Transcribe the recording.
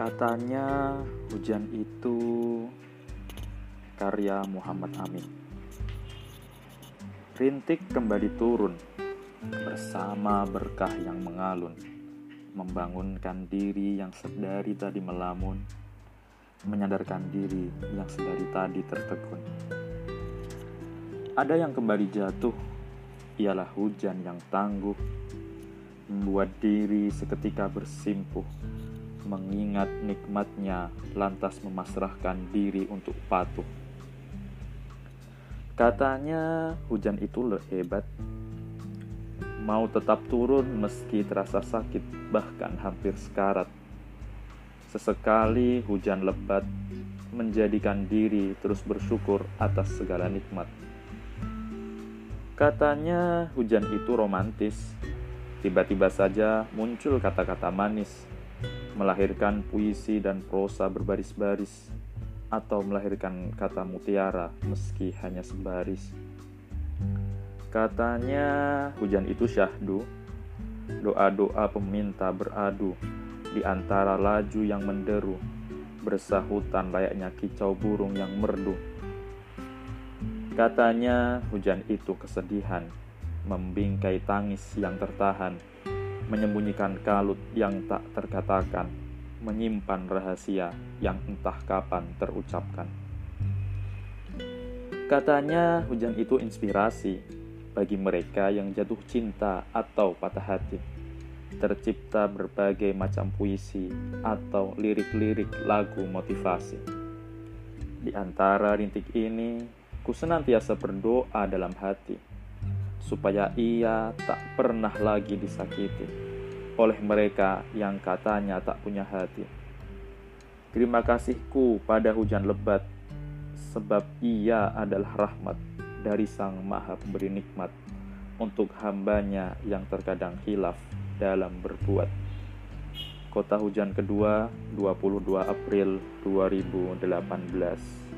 Katanya hujan itu karya Muhammad Amin. Rintik kembali turun bersama berkah yang mengalun, membangunkan diri yang sedari tadi melamun, menyadarkan diri yang sedari tadi tertegun. Ada yang kembali jatuh, ialah hujan yang tangguh, membuat diri seketika bersimpuh, mengingat nikmatnya lantas memasrahkan diri untuk patuh. Katanya hujan itu hebat, mau tetap turun meski terasa sakit, bahkan hampir sekarat. Sesekali hujan lebat menjadikan diri terus bersyukur atas segala nikmat. Katanya hujan itu romantis. Tiba-tiba saja muncul kata-kata manis, melahirkan puisi dan prosa berbaris-baris, atau melahirkan kata mutiara meski hanya sebaris. Katanya hujan itu syahdu, doa-doa peminta beradu di antara laju yang menderu, bersahutan layaknya kicau burung yang merdu. Katanya hujan itu kesedihan, membingkai tangis yang tertahan, menyembunyikan kalut yang tak terkatakan, menyimpan rahasia yang entah kapan terucapkan. Katanya hujan itu inspirasi bagi mereka yang jatuh cinta atau patah hati. Tercipta berbagai macam puisi atau lirik-lirik lagu motivasi. Di antara rintik ini, Ku senantiasa berdoa dalam hati supaya ia tak pernah lagi disakiti oleh mereka yang katanya tak punya hati. Terima kasihku pada hujan lebat, sebab ia adalah rahmat dari Sang Maha Pemberi Nikmat untuk hambanya yang terkadang hilaf dalam berbuat. Kota Hujan Kedua, 22 April 2018